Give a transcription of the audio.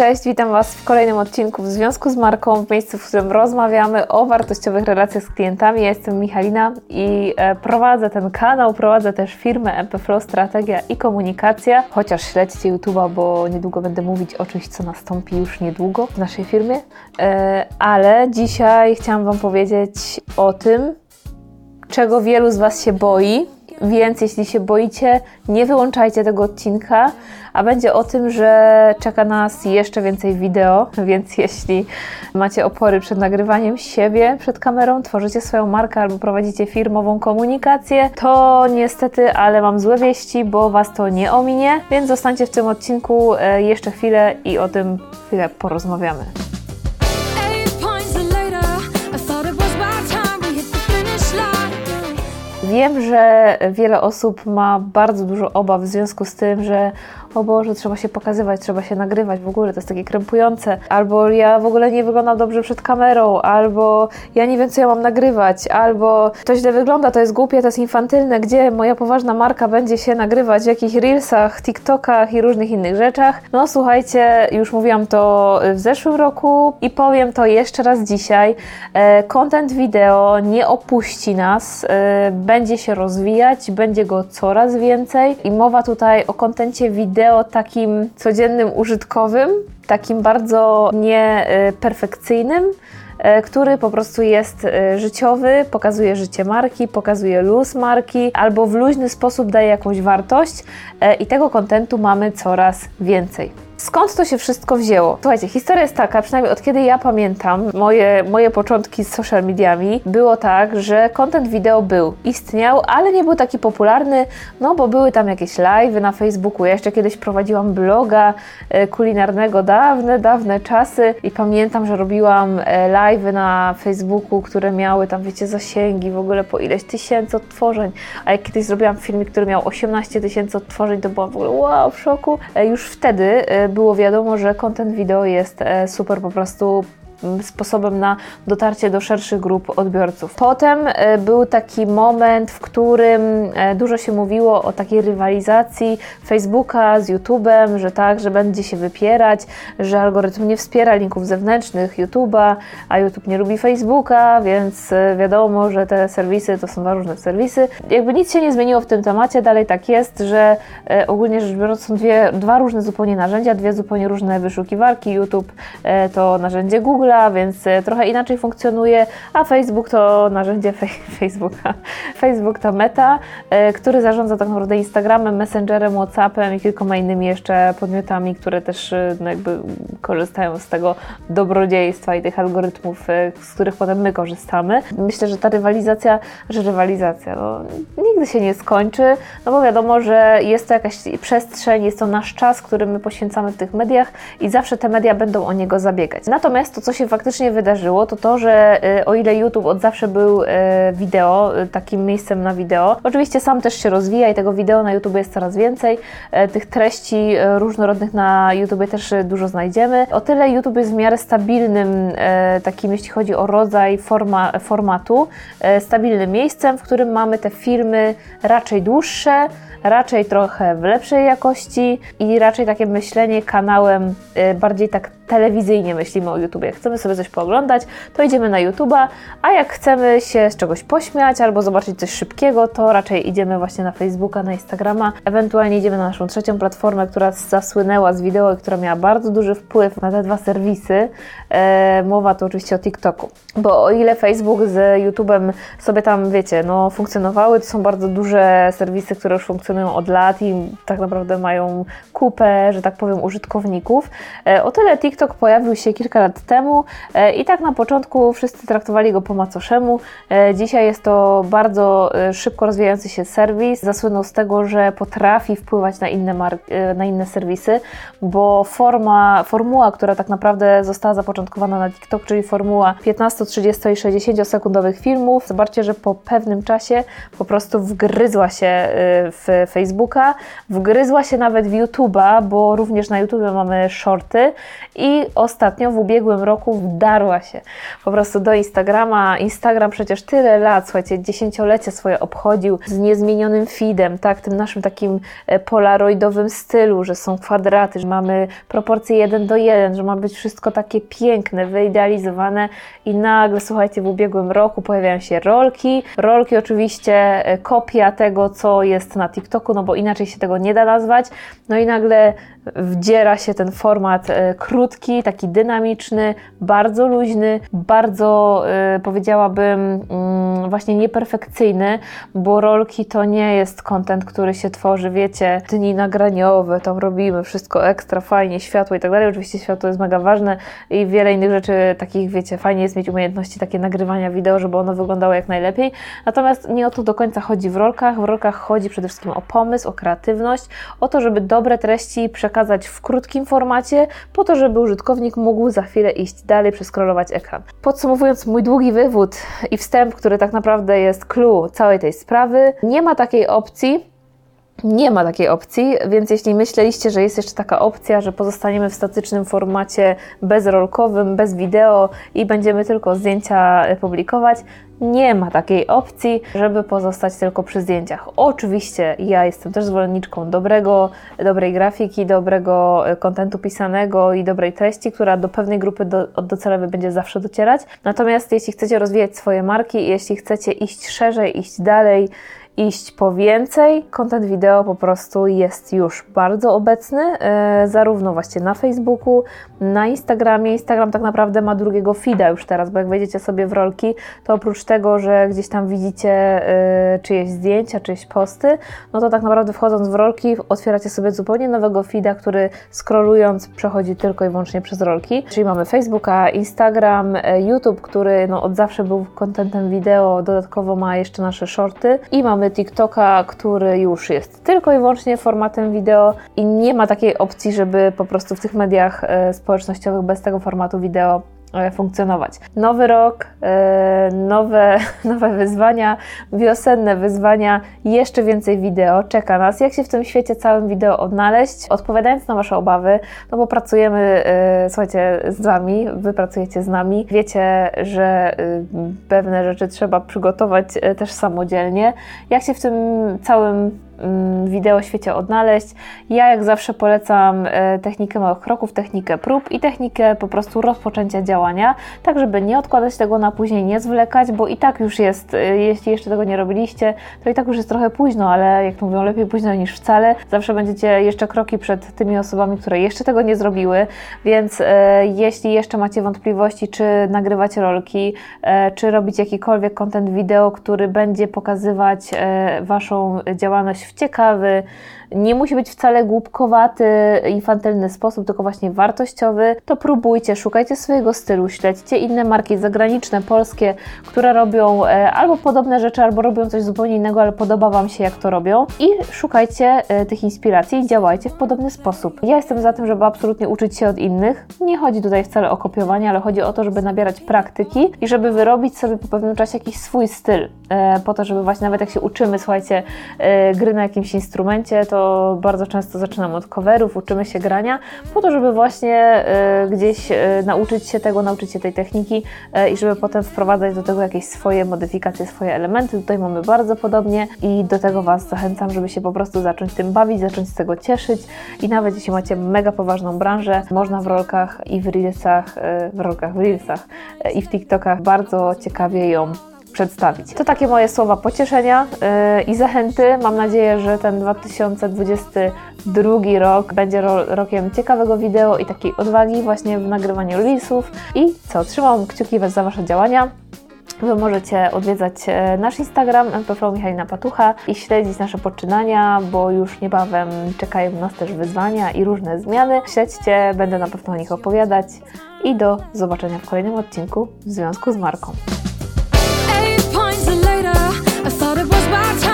Cześć, witam Was w kolejnym odcinku w związku z marką, w miejscu, w którym rozmawiamy o wartościowych relacjach z klientami. Ja jestem Michalina i e, prowadzę ten kanał, prowadzę też firmę MP Flow Strategia i Komunikacja. Chociaż śledźcie YouTube'a, bo niedługo będę mówić o czymś, co nastąpi już niedługo w naszej firmie. E, ale dzisiaj chciałam Wam powiedzieć o tym, czego wielu z Was się boi, więc jeśli się boicie, nie wyłączajcie tego odcinka, a będzie o tym, że czeka nas jeszcze więcej wideo, więc jeśli macie opory przed nagrywaniem siebie przed kamerą, tworzycie swoją markę albo prowadzicie firmową komunikację, to niestety, ale mam złe wieści, bo Was to nie ominie, więc zostańcie w tym odcinku e, jeszcze chwilę i o tym chwilę porozmawiamy. Wiem, że wiele osób ma bardzo dużo obaw w związku z tym, że o Boże, trzeba się pokazywać, trzeba się nagrywać, w ogóle to jest takie krępujące, albo ja w ogóle nie wyglądam dobrze przed kamerą, albo ja nie wiem, co ja mam nagrywać, albo to źle wygląda, to jest głupie, to jest infantylne, gdzie moja poważna marka będzie się nagrywać w jakichś reelsach, TikTokach i różnych innych rzeczach. No słuchajcie, już mówiłam to w zeszłym roku i powiem to jeszcze raz dzisiaj. E, content wideo nie opuści nas, e, będzie się rozwijać, będzie go coraz więcej i mowa tutaj o kontencie wideo wideo takim codziennym użytkowym, takim bardzo nieperfekcyjnym, e, który po prostu jest e, życiowy, pokazuje życie marki, pokazuje luz marki, albo w luźny sposób daje jakąś wartość e, i tego kontentu mamy coraz więcej. Skąd to się wszystko wzięło? Słuchajcie, historia jest taka, przynajmniej od kiedy ja pamiętam, moje, moje początki z social mediami, było tak, że content wideo był, istniał, ale nie był taki popularny, no bo były tam jakieś live na Facebooku. Ja jeszcze kiedyś prowadziłam bloga e, kulinarnego, dawne, dawne czasy i pamiętam, że robiłam e, live na Facebooku, które miały tam, wiecie, zasięgi w ogóle po ileś tysięcy odtworzeń. A jak kiedyś zrobiłam filmik, który miał 18 tysięcy odtworzeń, to byłam w ogóle wow, w szoku. E, już wtedy było wiadomo, że content wideo jest e, super po prostu sposobem na dotarcie do szerszych grup odbiorców. Potem e, był taki moment, w którym e, dużo się mówiło o takiej rywalizacji Facebooka z YouTube'em, że tak, że będzie się wypierać, że algorytm nie wspiera linków zewnętrznych YouTube'a, a YouTube nie lubi Facebooka, więc e, wiadomo, że te serwisy to są dwa różne serwisy. Jakby nic się nie zmieniło w tym temacie, dalej tak jest, że ogólnie rzecz biorąc są dwie, dwa różne zupełnie narzędzia, dwie zupełnie różne wyszukiwarki. YouTube to narzędzie Google, więc e, trochę inaczej funkcjonuje, a Facebook to narzędzie Facebooka. Facebook to Meta, e, który zarządza tak naprawdę Instagramem, Messengerem, Whatsappem i kilkoma innymi jeszcze podmiotami, które też e, no jakby korzystają z tego dobrodziejstwa i tych algorytmów, z których potem my korzystamy. Myślę, że ta rywalizacja, że rywalizacja no, nigdy się nie skończy, no bo wiadomo, że jest to jakaś przestrzeń, jest to nasz czas, który my poświęcamy w tych mediach i zawsze te media będą o niego zabiegać. Natomiast to, co się faktycznie wydarzyło, to to, że y, o ile YouTube od zawsze był y, wideo, y, takim miejscem na wideo, oczywiście sam też się rozwija i tego wideo na YouTube jest coraz więcej, tych treści różnorodnych na YouTube też dużo znajdziemy. O tyle YouTube jest w miarę stabilnym, takim jeśli chodzi o rodzaj forma, formatu, stabilnym miejscem, w którym mamy te filmy raczej dłuższe, raczej trochę w lepszej jakości i raczej takie myślenie kanałem bardziej tak telewizyjnie myślimy o YouTube. Jak chcemy sobie coś pooglądać, to idziemy na YouTube'a, a jak chcemy się z czegoś pośmiać albo zobaczyć coś szybkiego, to raczej idziemy właśnie na Facebooka, na Instagrama, ewentualnie idziemy na naszą trzecią platformę, która zasłynęła z wideo i która miała bardzo duży wpływ na te dwa serwisy. E, mowa to oczywiście o TikToku. Bo o ile Facebook z YouTube'em sobie tam, wiecie, no funkcjonowały, to są bardzo duże serwisy, które już funkcjonują od lat i tak naprawdę mają kupę, że tak powiem, użytkowników. E, o tyle TikTok TikTok pojawił się kilka lat temu e, i tak na początku wszyscy traktowali go po macoszemu. E, dzisiaj jest to bardzo e, szybko rozwijający się serwis. Zasłynął z tego, że potrafi wpływać na inne, na inne serwisy, bo forma, formuła, która tak naprawdę została zapoczątkowana na TikTok, czyli formuła 15, 30 i 60 sekundowych filmów, zobaczcie, że po pewnym czasie po prostu wgryzła się w Facebooka, wgryzła się nawet w YouTube'a, bo również na YouTube mamy shorty i i ostatnio w ubiegłym roku wdarła się po prostu do Instagrama. Instagram przecież tyle lat, słuchajcie, dziesięciolecie swoje obchodził z niezmienionym feedem, tak, tym naszym takim e, polaroidowym stylu, że są kwadraty, że mamy proporcje 1 do 1, że ma być wszystko takie piękne, wyidealizowane i nagle, słuchajcie, w ubiegłym roku pojawiają się rolki. Rolki oczywiście e, kopia tego, co jest na TikToku, no bo inaczej się tego nie da nazwać. No i nagle wdziera się ten format e, krótki, taki dynamiczny, bardzo luźny, bardzo e, powiedziałabym mm, właśnie nieperfekcyjny, bo rolki to nie jest kontent, który się tworzy, wiecie, dni nagraniowe, tam robimy wszystko ekstra, fajnie, światło i tak dalej. Oczywiście światło jest mega ważne i wiele innych rzeczy takich, wiecie, fajnie jest mieć umiejętności takie nagrywania wideo, żeby ono wyglądało jak najlepiej. Natomiast nie o to do końca chodzi w rolkach. W rolkach chodzi przede wszystkim o pomysł, o kreatywność, o to, żeby dobre treści przekazać w krótkim formacie, po to, żeby użytkownik mógł za chwilę iść dalej, przeskrolować ekran. Podsumowując mój długi wywód i wstęp, który tak naprawdę jest clue całej tej sprawy, nie ma takiej opcji, nie ma takiej opcji, więc jeśli myśleliście, że jest jeszcze taka opcja, że pozostaniemy w statycznym formacie bezrolkowym, bez wideo i będziemy tylko zdjęcia publikować, nie ma takiej opcji, żeby pozostać tylko przy zdjęciach. Oczywiście ja jestem też zwolenniczką dobrego, dobrej grafiki, dobrego e, kontentu pisanego i dobrej treści, która do pewnej grupy do, docelowej będzie zawsze docierać. Natomiast jeśli chcecie rozwijać swoje marki, jeśli chcecie iść szerzej, iść dalej, iść po więcej. Content wideo po prostu jest już bardzo obecny, e, zarówno właśnie na Facebooku, na Instagramie. Instagram tak naprawdę ma drugiego feeda już teraz, bo jak wejdziecie sobie w rolki, to oprócz tego, że gdzieś tam widzicie e, czyjeś zdjęcia, czyjeś posty, no to tak naprawdę wchodząc w rolki, otwieracie sobie zupełnie nowego feeda, który scrollując przechodzi tylko i wyłącznie przez rolki. Czyli mamy Facebooka, Instagram, e, YouTube, który no, od zawsze był kontentem wideo, dodatkowo ma jeszcze nasze shorty i mamy TikToka, który już jest tylko i wyłącznie formatem wideo i nie ma takiej opcji, żeby po prostu w tych mediach e, społecznościowych bez tego formatu wideo funkcjonować. Nowy rok, e, nowe, nowe wyzwania, wiosenne wyzwania, jeszcze więcej wideo czeka nas. Jak się w tym świecie całym wideo odnaleźć? Odpowiadając na Wasze obawy, no bo pracujemy, e, słuchajcie, z Wami, Wy pracujecie z nami, wiecie, że pewne rzeczy trzeba przygotować też samodzielnie. Jak się w tym całym wideo świecie odnaleźć. Ja jak zawsze polecam e, technikę małych kroków, technikę prób i technikę po prostu rozpoczęcia działania, tak żeby nie odkładać tego na później, nie zwlekać, bo i tak już jest, e, jeśli jeszcze tego nie robiliście, to i tak już jest trochę późno, ale jak to mówią, lepiej późno niż wcale. Zawsze będziecie jeszcze kroki przed tymi osobami, które jeszcze tego nie zrobiły, więc e, jeśli jeszcze macie wątpliwości, czy nagrywać rolki, e, czy robić jakikolwiek content wideo, który będzie pokazywać e, Waszą działalność ciekawy, nie musi być wcale głupkowaty, infantylny sposób, tylko właśnie wartościowy, to próbujcie, szukajcie swojego stylu, śledźcie inne marki zagraniczne, polskie, które robią e, albo podobne rzeczy, albo robią coś zupełnie innego, ale podoba Wam się, jak to robią i szukajcie e, tych inspiracji i działajcie w podobny sposób. Ja jestem za tym, żeby absolutnie uczyć się od innych. Nie chodzi tutaj wcale o kopiowanie, ale chodzi o to, żeby nabierać praktyki i żeby wyrobić sobie po pewnym czasie jakiś swój styl, e, po to, żeby właśnie nawet jak się uczymy, słuchajcie, gry na jakimś instrumencie, to bardzo często zaczynamy od coverów, uczymy się grania, po to, żeby właśnie y, gdzieś y, nauczyć się tego, nauczyć się tej techniki y, i żeby potem wprowadzać do tego jakieś swoje modyfikacje, swoje elementy. Tutaj mamy bardzo podobnie i do tego Was zachęcam, żeby się po prostu zacząć tym bawić, zacząć z tego cieszyć i nawet jeśli macie mega poważną branżę, można w rolkach i w reelsach, w rolkach, w reelsach i w TikTokach bardzo ciekawie ją przedstawić. To takie moje słowa pocieszenia yy, i zachęty. Mam nadzieję, że ten 2022 rok będzie ro rokiem ciekawego wideo i takiej odwagi właśnie w nagrywaniu reelsów. I co, trzymam kciuki za Wasze działania. Wy możecie odwiedzać e, nasz Instagram mpflow Michalina Patucha i śledzić nasze poczynania, bo już niebawem czekają nas też wyzwania i różne zmiany. Śledźcie, będę na pewno o nich opowiadać i do zobaczenia w kolejnym odcinku w związku z marką. I thought it was my time.